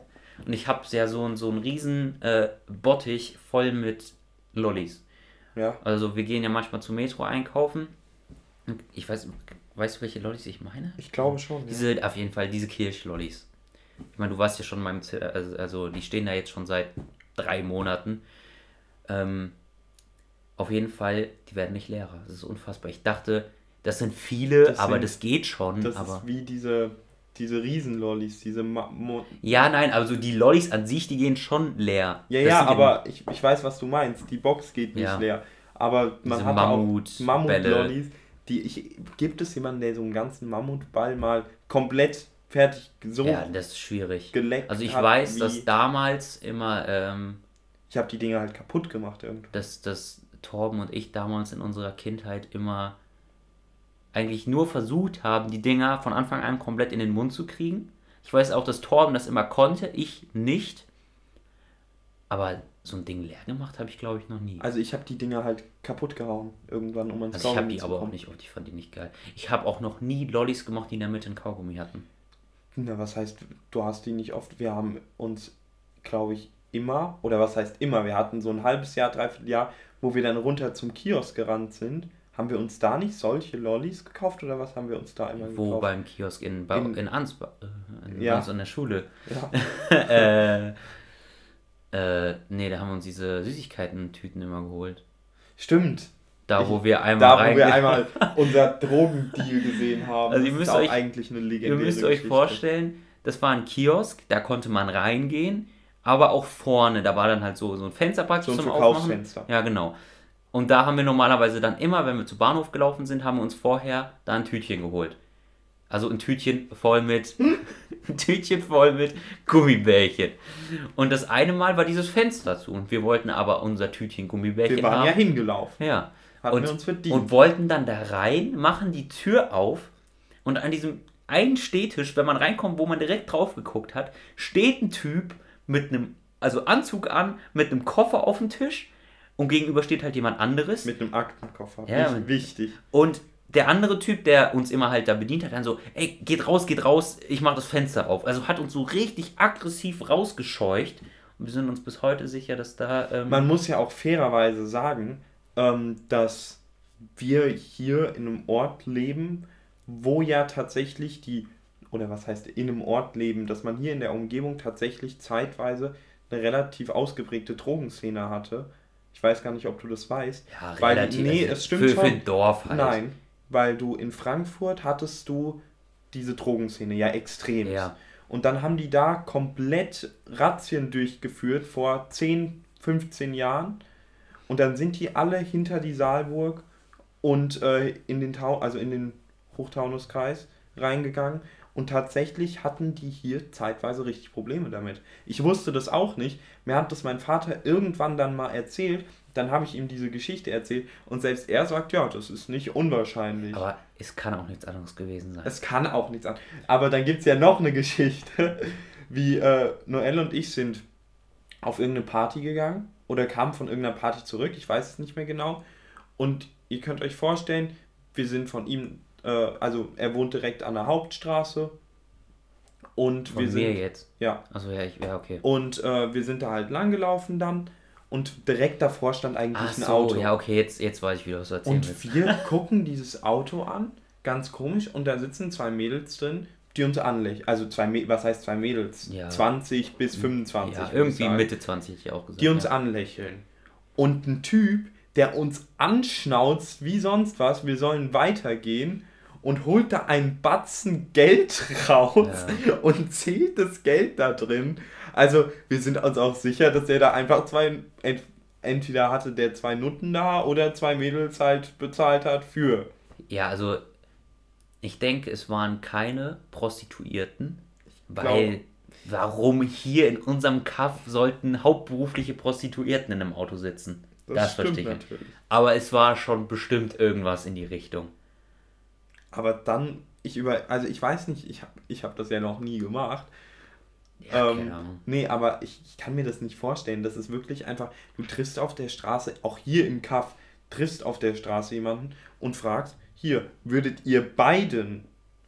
Und ich habe ja so, so einen riesen äh, Bottich voll mit Lollis. ja. Also wir gehen ja manchmal zum Metro einkaufen. Ich weiß, weißt du, welche Lollis ich meine? Ich glaube schon. Ja. Diese, auf jeden Fall diese Kirschlollis. Ich meine, du warst ja schon in meinem Zimmer, also, also die stehen da jetzt schon seit drei Monaten. Ähm, auf jeden Fall, die werden nicht leerer. Das ist unfassbar. Ich dachte, das sind viele, Das aber sind- das geht schon. Das aber ist wie diese, diese Riesenlollis, diese Ma Mo ja, nein, also die Lollis an sich, die gehen schon leer. Ja, Das ja, aber ich, ich weiß, was du meinst. Die Box geht nicht Ja. leer. Aber man Diese hat Mammut- auch Mammut-Lollis. Bälle. Die ich, gibt es jemanden, der so einen ganzen Mammutball mal komplett fertig so Ja, das ist schwierig. geleckt Also ich hat? weiß, dass damals immer, ähm, Ich habe die Dinger halt kaputt gemacht irgendwann. dass, dass Torben und ich damals in unserer Kindheit immer eigentlich nur versucht haben, die Dinger von Anfang an komplett in den Mund zu kriegen. Ich weiß auch, dass Torben das immer konnte, ich nicht. Aber so ein Ding leer gemacht habe ich, glaube ich, noch nie. Also ich habe die Dinger halt kaputt gehauen irgendwann, um ans Also ich habe Kaugummi die aber auch kommen. nicht oft, ich fand die nicht geil. Ich habe auch noch nie Lollis gemacht, die in der Mitte einen Kaugummi hatten. Na, was heißt, du hast die nicht oft. Wir haben uns, glaube ich, immer, oder was heißt immer, wir hatten so ein halbes Jahr, dreiviertel Jahr, wo wir dann runter zum Kiosk gerannt sind. Haben wir uns da nicht solche Lollis gekauft oder was haben wir uns da immer Wo gekauft? beim Kiosk in, ba In- in, Ansbach, äh, in Ja. an der Schule. Ja. äh, äh, nee, da haben wir uns diese Süßigkeiten-Tüten immer geholt. Stimmt. Da, wo wir einmal Da, wo wir einmal unser Drogendeal gesehen haben. Also ihr Das müsst ist auch euch- eigentlich eine Ihr legendäre müsst euch Geschichte. vorstellen, das war ein Kiosk, da konnte man reingehen, aber auch vorne, da war dann halt so, so ein Fenster praktisch So ein zum Aufmachen. Ja, genau. Und da haben wir normalerweise dann immer, wenn wir zu Bahnhof gelaufen sind, haben wir uns vorher da ein Tütchen geholt. Also ein Tütchen voll mit, ein Tütchen voll mit Gummibärchen. Und das eine Mal war dieses Fenster zu und wir wollten aber unser Tütchen Gummibärchen Wir waren haben. ja hingelaufen. Ja. Hatten und, wir uns verdient. und wollten dann da rein, machen die Tür auf und an diesem einen Stehtisch, wenn man reinkommt, wo man direkt drauf geguckt hat, steht ein Typ mit einem, also Anzug an, mit einem Koffer auf dem Tisch und gegenüber steht halt jemand anderes. Mit einem Aktenkoffer. Ja, wichtig. Und der andere Typ, der uns immer halt da bedient hat, dann so, ey, geht raus, geht raus, ich mach das Fenster auf. Also hat uns so richtig aggressiv rausgescheucht. Und wir sind uns bis heute sicher, dass da. Ähm, Man muss ja auch fairerweise sagen, ähm, dass wir hier in einem Ort leben, wo ja tatsächlich die, oder was heißt in einem Ort leben, dass man hier in der Umgebung tatsächlich zeitweise eine relativ ausgeprägte Drogenszene hatte. Ich weiß gar nicht, ob du das weißt. ja, weil- relativ. nee, also es stimmt für, schon. Für ein Dorf halt. Nein, weil du in Frankfurt hattest du diese Drogenszene ja extrem. Ja. Und dann haben die da komplett Razzien durchgeführt vor 10, 15 Jahren. Und dann sind die alle hinter die Saalburg und äh, in den Tau also in den Hochtaunuskreis reingegangen. Und tatsächlich hatten die hier zeitweise richtig Probleme damit. Ich wusste das auch nicht. Mir hat das mein Vater irgendwann dann mal erzählt. Dann habe ich ihm diese Geschichte erzählt. Und selbst er sagt, ja, das ist nicht unwahrscheinlich. Aber es kann auch nichts anderes gewesen sein. Es kann auch nichts an. Aber dann gibt es ja noch eine Geschichte, wie äh, Noel und ich sind auf irgendeine Party gegangen oder kamen von irgendeiner Party zurück, ich weiß es nicht mehr genau. Und ihr könnt euch vorstellen, wir sind von ihm, äh, also er wohnt direkt an der Hauptstraße und Von wir mir sind, jetzt. ja, Also ja, ich, ja, okay. und äh, wir sind da halt lang gelaufen dann und direkt davor stand eigentlich Ach ein so, Auto. ja, okay, jetzt, jetzt weiß ich wieder, was du erzählen willst. Und wir gucken dieses Auto an, ganz komisch, und da sitzen zwei Mädels drin, die uns anlächeln. Also zwei, was heißt zwei Mädels? Ja. 20 bis 25. Ja, irgendwie. Mitte 20 hätte ich auch gesagt. die uns ja. anlächeln. Und ein Typ, der uns anschnauzt wie sonst was, wir sollen weitergehen und holt da einen Batzen Geld raus und zählt das Geld da drin. Also wir sind uns auch sicher, dass er da einfach zwei, ent, entweder hatte der zwei Nutten da oder zwei Mädels halt bezahlt hat für. Ja, also ich denke, es waren keine Prostituierten, weil warum hier in unserem Kaff sollten hauptberufliche Prostituierten in einem Auto sitzen? Das, verstehe ich natürlich. Aber es war schon bestimmt irgendwas in die Richtung. Aber dann, ich über, also ich weiß nicht, ich habe ich hab das ja noch nie gemacht. Ja, ähm, keine Ahnung. nee, aber ich, ich kann mir das nicht vorstellen. Das ist wirklich einfach, du triffst auf der Straße, auch hier im Kaff, triffst auf der Straße jemanden und fragst, hier, würdet ihr beiden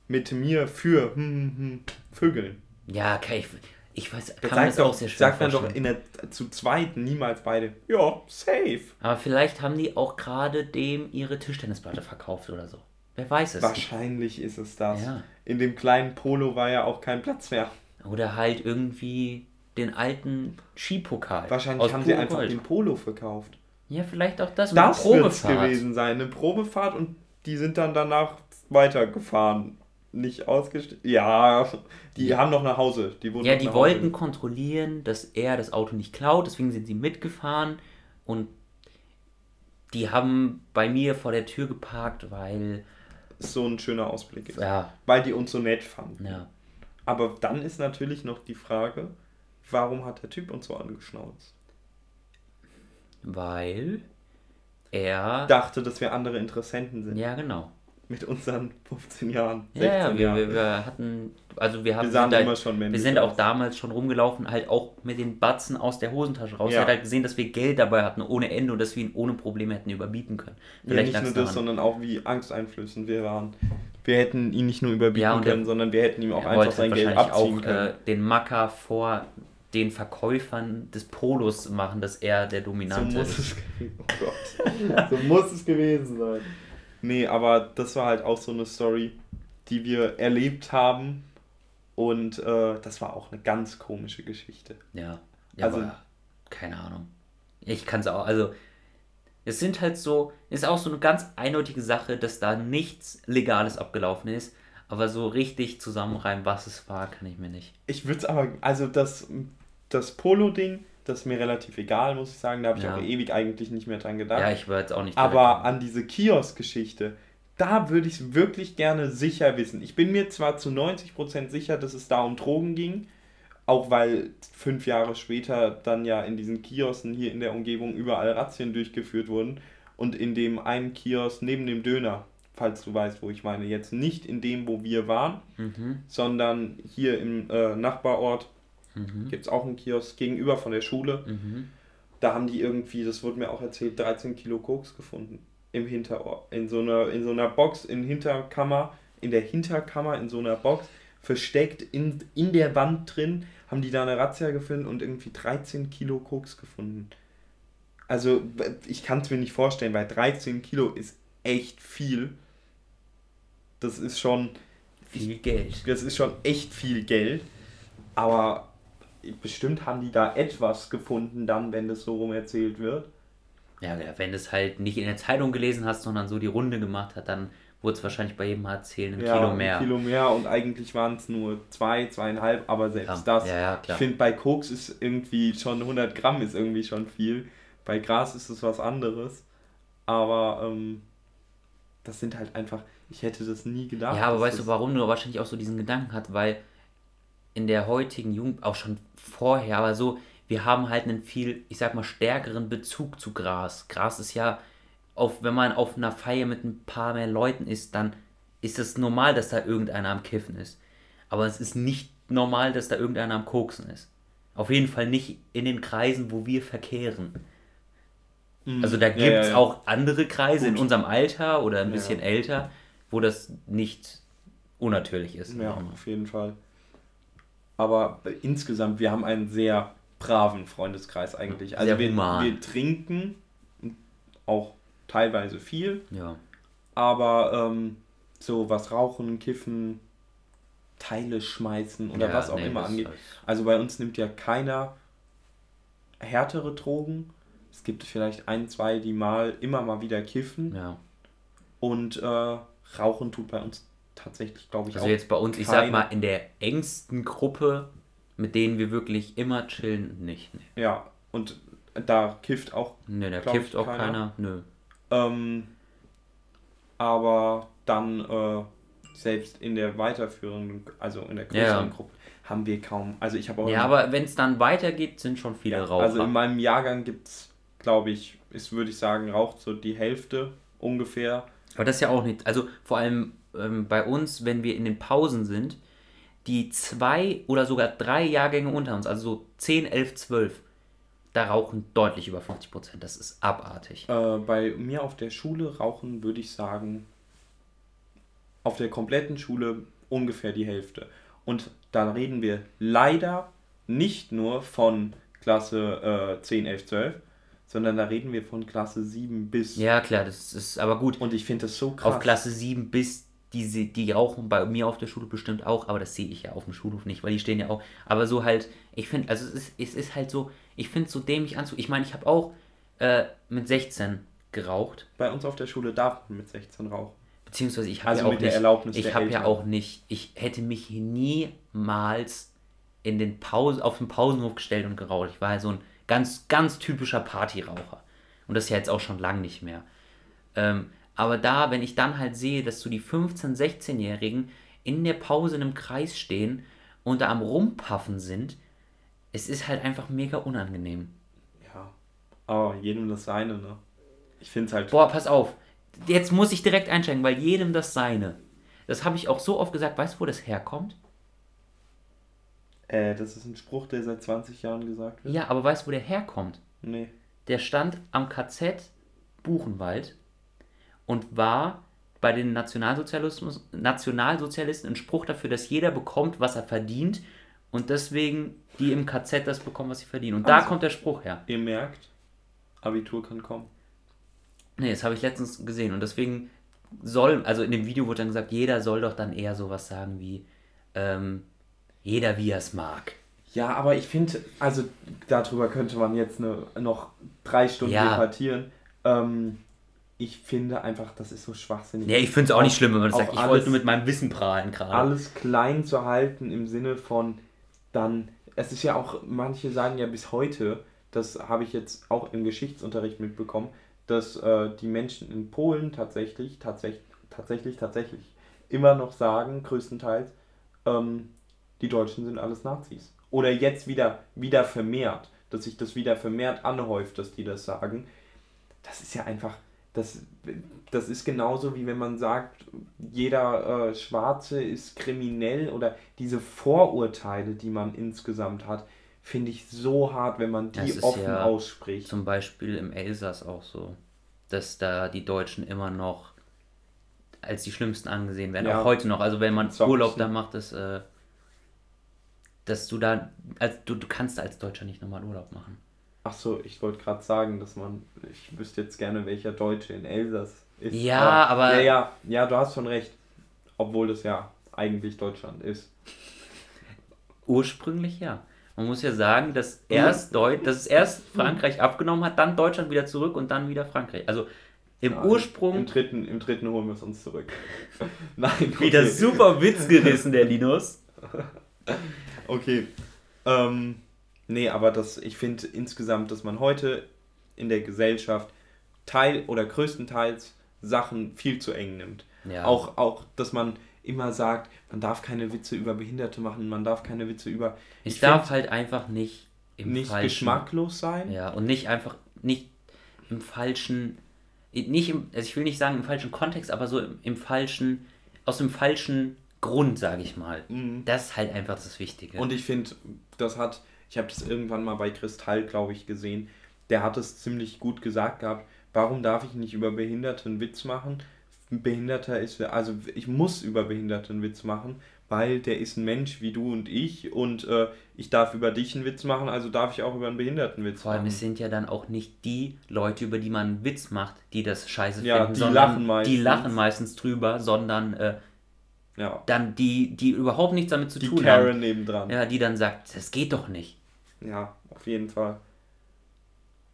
mit mir für hm, hm, hm, vögeln? Ja, okay, ich, ich weiß, kann man das sagt, auch doch, sehr schwer sagt man doch in der, zu zweiten niemals beide. Ja, safe. Aber vielleicht haben die auch gerade dem ihre Tischtennisplatte verkauft oder so. Wer weiß es. Wahrscheinlich ist es das. Ja. In dem kleinen Polo war ja auch kein Platz mehr. Oder halt irgendwie den alten Skipokal. Wahrscheinlich haben sie einfach Gold. den Polo verkauft. Ja, vielleicht auch das. Das eine wird gewesen sein. Eine Probefahrt und die sind dann danach weitergefahren. Nicht ausgestellt. Ja, die haben noch nach Hause. Die wurden Ja, die wollten kontrollieren, dass er das Auto nicht klaut, deswegen sind sie mitgefahren und die haben bei mir vor der Tür geparkt, weil, so ein schöner Ausblick ist. ja, Weil die uns so nett fanden. ja, Aber dann ist natürlich noch die Frage, warum hat der Typ uns so angeschnauzt? weil er, Dachte, dass wir andere Interessenten sind. ja genau. Mit unseren 15 Jahren. Ja, ja, 16 wir, Jahren. wir, wir hatten, also wir haben Wir sind schon wir sind auch aus. damals schon rumgelaufen, halt auch mit den Batzen aus der Hosentasche raus. Ja. Er hat halt gesehen, dass wir Geld dabei hatten ohne Ende und dass wir ihn ohne Probleme hätten überbieten können. Ja, Vielleicht nicht nur das, daran. sondern auch wie angsteinflößend wir waren. Wir hätten ihn nicht nur überbieten Ja, und können, er- sondern wir hätten ihm auch einfach sein Geld abziehen auch können. äh, den Macker vor den Verkäufern des Polos machen, dass er der so Dominante muss ist. es oh Gott. so muss es gewesen sein. Nee, aber das war halt auch so eine Story, die wir erlebt haben. Und äh, das war auch eine ganz komische Geschichte. Ja, ja Also- aber keine Ahnung. Ich kann es auch, also es sind halt so, ist auch so eine ganz eindeutige Sache, dass da nichts Legales abgelaufen ist, aber so richtig zusammenreimen, was es war, kann ich mir nicht. Ich würde es aber, also das, das Polo-Ding, das ist mir relativ egal, muss ich sagen. Da habe ich Ja. auch ewig eigentlich nicht mehr dran gedacht. Ja, ich war jetzt auch nicht. Aber an diese Kiosk-Geschichte, da würde ich es wirklich gerne sicher wissen. Ich bin mir zwar zu 90% sicher, dass es da um Drogen ging, auch weil fünf Jahre später dann ja in diesen Kiosken hier in der Umgebung überall Razzien durchgeführt wurden und in dem einen Kiosk neben dem Döner, falls du weißt, wo ich meine, jetzt nicht in dem, wo wir waren, Mhm, sondern hier im äh, Nachbarort mhm, gibt es auch einen Kiosk gegenüber von der Schule. mhm. Da haben die irgendwie, das wurde mir auch erzählt, 13 Kilo Koks gefunden. Im Hinterort. In so einer, in so einer Box, in Hinterkammer, in der Hinterkammer, in so einer Box, versteckt in, in der Wand drin, haben die da eine Razzia gefunden und irgendwie 13 Kilo Koks gefunden. Also, ich kann es mir nicht vorstellen, weil 13 Kilo ist echt viel. Das ist schon, Viel Geld. das ist schon echt viel Geld. Aber bestimmt haben die da etwas gefunden, dann, wenn das so rum erzählt wird. Ja, ja, wenn du es halt nicht in der Zeitung gelesen hast, sondern so die Runde gemacht hat, dann wurde es wahrscheinlich bei jedem erzählen, ein Kilo mehr. Ein Kilo mehr und eigentlich waren es nur zwei, zweieinhalb, aber selbst Ja, das. ja, ja, ich klar. finde, bei Koks ist irgendwie schon 100 Gramm ist irgendwie schon viel. Bei Gras ist es was anderes. Aber ähm, das sind halt einfach, ich hätte das nie gedacht. Ja, aber weißt du, warum du wahrscheinlich auch so diesen Gedanken hat, weil in der heutigen Jugend, auch schon vorher, aber so, wir haben halt einen viel, ich sag mal, stärkeren Bezug zu Gras. Gras ist ja, auf, wenn man auf einer Feier mit ein paar mehr Leuten ist, dann ist es normal, dass da irgendeiner am Kiffen ist. Aber es ist nicht normal, dass da irgendeiner am Koksen ist. Auf jeden Fall nicht in den Kreisen, wo wir verkehren. Also da Ja, gibt es ja, ja. auch andere Kreise in Gut. unserem Alter oder ein Ja. bisschen älter, wo das nicht unnatürlich ist. Ja, auf jeden Fall. Aber insgesamt, wir haben einen sehr braven Freundeskreis eigentlich. Also Sehr wir, human. wir trinken auch teilweise viel, ja. aber ähm, so was rauchen, kiffen, Teile schmeißen oder Ja, was auch nee, immer angeht. Also bei uns nimmt ja keiner härtere Drogen. Es gibt vielleicht ein, zwei, die mal immer mal wieder kiffen. Ja. Und äh, Rauchen tut bei uns tatsächlich, glaube ich, Also auch. jetzt bei uns, ich sag mal, in der engsten Gruppe, mit denen wir wirklich immer chillen, nicht. Nee, Ja, und da kifft auch. nee da kifft auch keiner. keiner. Nö. Ähm, aber dann äh, selbst in der weiterführenden, also in der größeren Ja. Gruppe, haben wir kaum. Also ich habe auch. Ja, aber wenn es dann weitergeht, sind schon viele Raucher. also in meinem Jahrgang gibt es, glaube ich, ist, würde ich sagen, raucht so die Hälfte ungefähr. Aber das ist ja auch nicht. Also vor allem ähm, bei uns, wenn wir in den Pausen sind, die zwei oder sogar drei Jahrgänge unter uns, also so 10, 11, 12, da rauchen deutlich über 50 Prozent. Das ist abartig. Äh, bei mir auf der Schule rauchen, würde ich sagen, auf der kompletten Schule ungefähr die Hälfte. Und da reden wir leider nicht nur von Klasse äh, 10, 11, 12, sondern da reden wir von Klasse 7 bis. Ja, klar, das ist aber gut. Und ich finde das so krass. Auf Klasse 7 bis die, die rauchen bei mir auf der Schule bestimmt auch, aber das sehe ich ja auf dem Schulhof nicht, weil die stehen ja auch. Aber so halt, ich finde, also es ist, es ist halt so, ich finde es so dämlich anzu. Ich meine, ich habe auch äh, mit 16 geraucht, Bei uns auf der Schule darf man mit 16 rauchen. beziehungsweise ich habe Also ja auch mit der nicht, Erlaubnis ich der habe ja auch nicht, ich hätte mich niemals in den Pausen, auf den Pausenhof gestellt und geraucht. Ich war ja so ein ganz, ganz typischer Partyraucher. Und das ist ja jetzt auch schon lang nicht mehr. Ähm, aber da, wenn ich dann halt sehe, dass so die 15-, 16-Jährigen in der Pause in einem Kreis stehen und da am Rumpaffen sind, es ist halt einfach mega unangenehm. Ja. Aber jedem das seine, ne? Ich finde es halt. Boah, pass auf. Jetzt muss ich direkt einsteigen, weil jedem das seine. Das habe ich auch so oft gesagt. Weißt du, wo das herkommt? Äh, das ist ein Spruch, der seit 20 Jahren gesagt wird. Ja, aber weißt du, wo der herkommt? Nee. Der stand am KZ Buchenwald und war bei den Nationalsozialismus, Nationalsozialisten ein Spruch dafür, dass jeder bekommt, was er verdient und deswegen die im KZ das bekommen, was sie verdienen. Und da Also. kommt der Spruch her. Ihr merkt, Abitur kann kommen. Nee, das habe ich letztens gesehen und deswegen soll, also in dem Video wurde dann gesagt, jeder soll doch dann eher sowas sagen wie, ähm, jeder wie er es mag. Ja, aber ich finde, also darüber könnte man jetzt ne, noch drei Stunden Ja. debattieren. Ähm, ich finde einfach, das ist so schwachsinnig. Ja, ich finde es auch nicht schlimm, wenn man sagt. Ich wollte nur mit meinem Wissen prahlen gerade. Alles klein zu halten im Sinne von dann, es ist ja auch, manche sagen ja bis heute, das habe ich jetzt auch im Geschichtsunterricht mitbekommen, dass äh, die Menschen in Polen tatsächlich, tatsächlich, tatsächlich, tatsächlich immer noch sagen, größtenteils, ähm, die Deutschen sind alles Nazis. Oder jetzt wieder, wieder vermehrt, dass sich das wieder vermehrt anhäuft, dass die das sagen. Das ist ja einfach, das, das ist genauso wie wenn man sagt, jeder äh, Schwarze ist kriminell oder diese Vorurteile, die man insgesamt hat, finde ich so hart, wenn man die ist offen ja ausspricht. Zum Beispiel im Elsass auch so, dass da die Deutschen immer noch als die Schlimmsten angesehen werden. Ja. Auch heute noch. Also wenn man war Urlaub da macht, dass, äh, dass du da, als, du, du kannst da als Deutscher nicht nochmal Urlaub machen. Ach so, ich wollte gerade sagen, dass man, ich wüsste jetzt gerne, welcher Deutsche in Elsass ist. Ja, aber- Ja, ja, ja, du hast schon recht. Obwohl das ja eigentlich Deutschland ist. Ursprünglich ja. Man muss ja sagen, dass erst, Deu dass es erst Frankreich abgenommen hat, dann Deutschland wieder zurück und dann wieder Frankreich. Also im Ja, Ursprung Im dritten, Im dritten holen wir es uns zurück. Nein, wieder okay. super Witz gerissen, der Linus. Okay. Ähm, nee, aber das, ich finde insgesamt, dass man heute in der Gesellschaft teil oder größtenteils Sachen viel zu eng nimmt. Ja. Auch, auch, dass man immer sagt, man darf keine Witze über Behinderte machen, man darf keine Witze über. Es ich darf halt einfach nicht im nicht falschen, geschmacklos sein. Ja, und nicht einfach, nicht im falschen, nicht im, also ich will nicht sagen im falschen Kontext, aber so im, im falschen, aus dem falschen Grund, sage ich mal. Das ist halt einfach das Wichtige. Mhm. Und ich finde, das hat, ich habe das irgendwann mal bei Kristall, glaube ich, gesehen. Der hat es ziemlich gut gesagt gehabt. Warum darf ich nicht über Behinderte einen Witz machen? Behinderter ist, also ich muss über Behinderte einen Witz machen, weil der ist ein Mensch wie du und ich und äh, ich darf über dich einen Witz machen, also darf ich auch über einen Behinderten Witz Vor allem, machen. es sind ja dann auch nicht die Leute, über die man einen Witz macht, die das scheiße Ja, finden, die sondern lachen die meistens. lachen meistens drüber, sondern äh, Ja. Dann die, die überhaupt nichts damit zu Die tun Karen haben. nebendran. Ja, die dann sagt, das geht doch nicht. Ja, auf jeden Fall.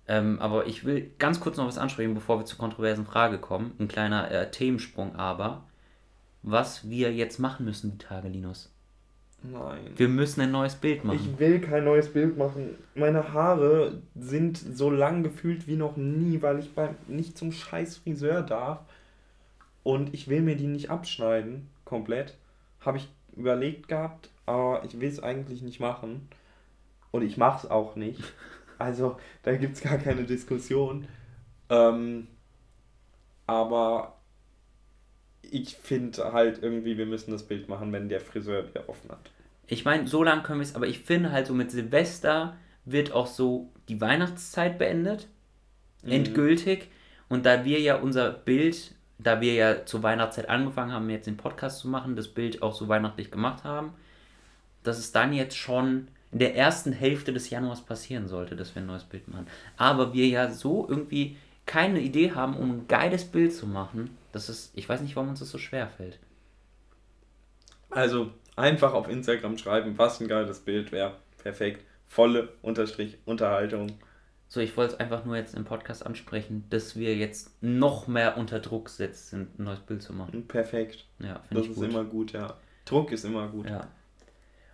Ähm, aber ich will ganz kurz noch was ansprechen, bevor wir zur kontroversen Frage kommen. Ein kleiner äh, Themensprung aber. Was wir jetzt machen müssen, die Tage, Linus. Nein. Wir müssen ein neues Bild machen. Ich will kein neues Bild machen. Meine Haare sind so lang gefühlt wie noch nie, weil ich beim nicht zum scheiß Friseur darf. Und ich will mir die nicht abschneiden, komplett. Habe ich überlegt gehabt, aber ich will es eigentlich nicht machen. Und ich mache es auch nicht. Also, da gibt es gar keine Diskussion. Ähm, aber ich finde halt irgendwie, wir müssen das Bild machen, wenn der Friseur wieder offen hat. Ich meine, so lange können wir es, aber ich finde halt so mit Silvester wird auch so die Weihnachtszeit beendet. Mhm. Endgültig. Und da wir ja unser Bild, da wir ja zur Weihnachtszeit angefangen haben, jetzt den Podcast zu machen, das Bild auch so weihnachtlich gemacht haben, dass es dann jetzt schon in der ersten Hälfte des Januars passieren sollte, dass wir ein neues Bild machen. Aber wir ja so irgendwie keine Idee haben, um ein geiles Bild zu machen, dass es, ich weiß nicht, warum uns das so schwer fällt. Also einfach auf Instagram schreiben, was ein geiles Bild wäre. Perfekt. Volle Unterstrich Unterhaltung. So, ich wollte es einfach nur jetzt im Podcast ansprechen, dass wir jetzt noch mehr unter Druck setzt sind, ein neues Bild zu machen. Perfekt. Ja, finde Das ich ist gut. immer gut, ja. Druck ist immer gut. Ja.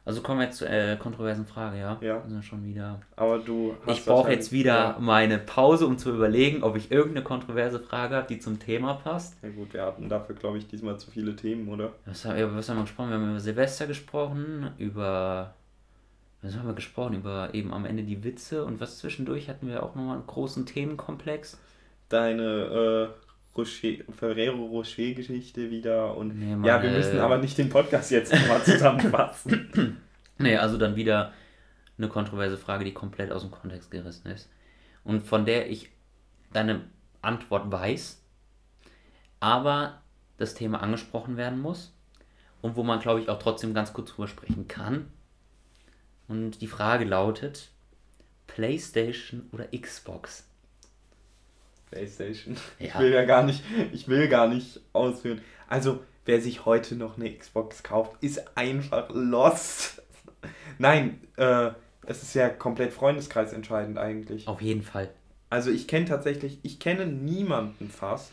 Also kommen wir jetzt zur äh, kontroversen Frage, ja? Ja. Wir sind schon wieder. Aber du hast Ich brauche jetzt wieder Ja. meine Pause, um zu überlegen, ob ich irgendeine kontroverse Frage habe, die zum Thema passt. ja gut, wir hatten dafür, glaube ich, diesmal zu viele Themen, oder? Was, haben- über was haben wir gesprochen? Wir haben über Silvester gesprochen, über. Was haben wir gesprochen? Über eben am Ende die Witze und was zwischendurch hatten wir auch nochmal einen großen Themenkomplex. Deine äh, Rocher, Ferrero Rocher Geschichte wieder und Nee, ja, Mann, wir müssen äh, aber nicht den Podcast jetzt nochmal zusammenfassen. Nee, also dann wieder eine kontroverse Frage, die komplett aus dem Kontext gerissen ist. Und von der ich deine Antwort weiß, aber das Thema angesprochen werden muss und wo man, glaube ich, auch trotzdem ganz kurz drüber sprechen kann. Und die Frage lautet: PlayStation oder Xbox? PlayStation. Ich Ja. will ja gar nicht, ich will gar nicht ausführen. Also, wer sich heute noch eine Xbox kauft, ist einfach lost. Nein, äh, es ist ja komplett Freundeskreis entscheidend eigentlich. Auf jeden Fall. Also ich kenne tatsächlich, ich kenne niemanden fast,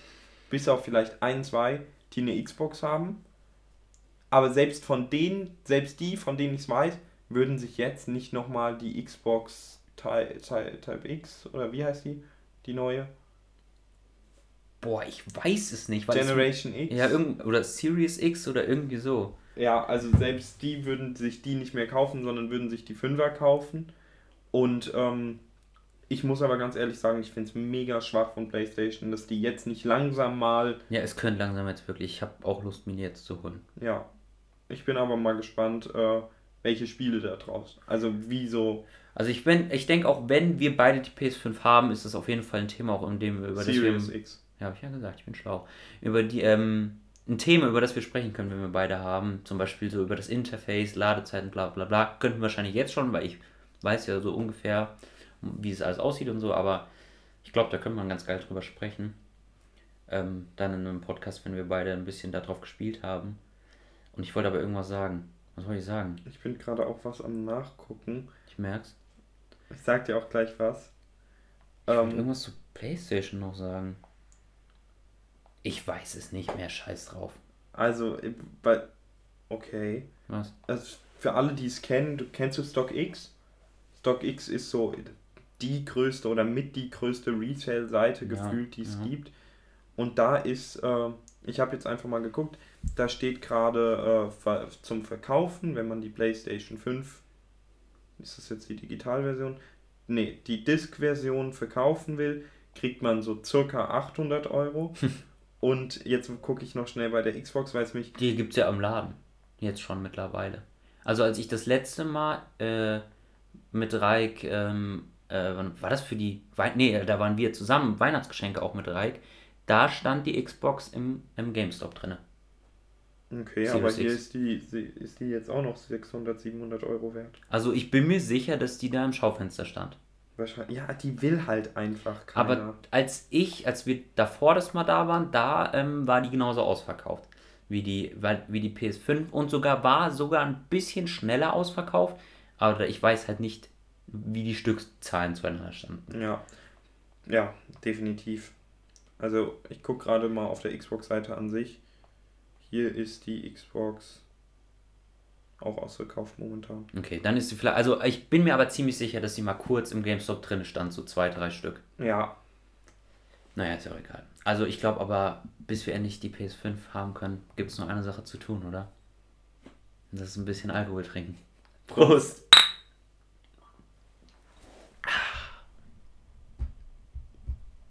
bis auf vielleicht ein, zwei, die eine Xbox haben. Aber selbst von denen, selbst die, von denen ich es weiß, würden sich jetzt nicht nochmal die Xbox Type, Type, Type X oder wie heißt die? Die neue? Boah, ich weiß es nicht. Generation es, X? ja, irgend, oder Series X oder irgendwie so. Ja, also selbst die würden sich die nicht mehr kaufen, sondern würden sich die Fünfer kaufen. Und ähm, ich muss aber ganz ehrlich sagen, ich finde es mega schwach von PlayStation, dass die jetzt nicht langsam mal Ja, es könnte langsam jetzt wirklich. Ich habe auch Lust, mir die jetzt zu holen. Ja, ich bin aber mal gespannt, äh, welche Spiele da draus. Also wie so Also ich bin, ich denke auch, wenn wir beide die PS5 haben, ist das auf jeden Fall ein Thema, auch in dem wir über Series das wir, X. ja, habe ich ja gesagt, ich bin schlau. Über die, ähm, ein Thema, über das wir sprechen können, wenn wir beide haben, zum Beispiel so über das Interface, Ladezeiten, bla bla bla, könnten wir wahrscheinlich jetzt schon, weil ich weiß ja so ungefähr, wie es alles aussieht und so, aber ich glaube, da könnte man ganz geil drüber sprechen. Ähm, dann in einem Podcast, wenn wir beide ein bisschen darauf gespielt haben. Und ich wollte aber irgendwas sagen. Was wollte ich sagen? Ich bin gerade auch was am Nachgucken. Ich merk's. Ich sag dir auch gleich was. Ich Ähm, irgendwas zu PlayStation noch sagen. Ich weiß es nicht mehr, scheiß drauf. also, bei. Okay. Was? Also für alle, die es kennen, du kennst du StockX? StockX ist so die größte oder mit die größte Resale-Seite Ja, gefühlt, die es ja. gibt. Und da ist, äh, ich habe jetzt einfach mal geguckt, da steht gerade äh, zum Verkaufen, wenn man die PlayStation 5, ist das jetzt die Digitalversion? Nee, die Disk-Version verkaufen will, kriegt man so circa 800 Euro. Und jetzt gucke ich noch schnell bei der Xbox, weil es mich Die gibt's ja im Laden. Jetzt schon mittlerweile. Also als ich das letzte Mal äh, mit Reik, ähm, äh, war das für die, Wei nee, da waren wir zusammen, Weihnachtsgeschenke auch mit Reik. Da stand die Xbox im, im GameStop drinne. Okay, Series aber hier X. ist die, ist die jetzt auch noch 600, 700 Euro wert. Also ich bin mir sicher, dass die da im Schaufenster stand. Wahrscheinlich. Ja, die will halt einfach keiner. Aber als ich, als wir davor das mal da waren, da ähm, war die genauso ausverkauft. wie die, wie die PS5 und sogar war sogar ein bisschen schneller ausverkauft, aber ich weiß halt nicht, wie die Stückzahlen zueinander standen. Ja, ja, definitiv. Also ich gucke gerade mal auf der Xbox-Seite an sich. Hier ist die Xbox auch ausverkauft momentan. Okay, dann ist sie vielleicht. Also ich bin mir aber ziemlich sicher, dass sie mal kurz im GameStop drin stand, so zwei, drei Stück. Ja. Naja, ist ja auch egal. Also ich glaube aber, bis wir endlich die PS5 haben können, gibt es nur eine Sache zu tun, oder? Und das ist ein bisschen Alkohol trinken. Prost!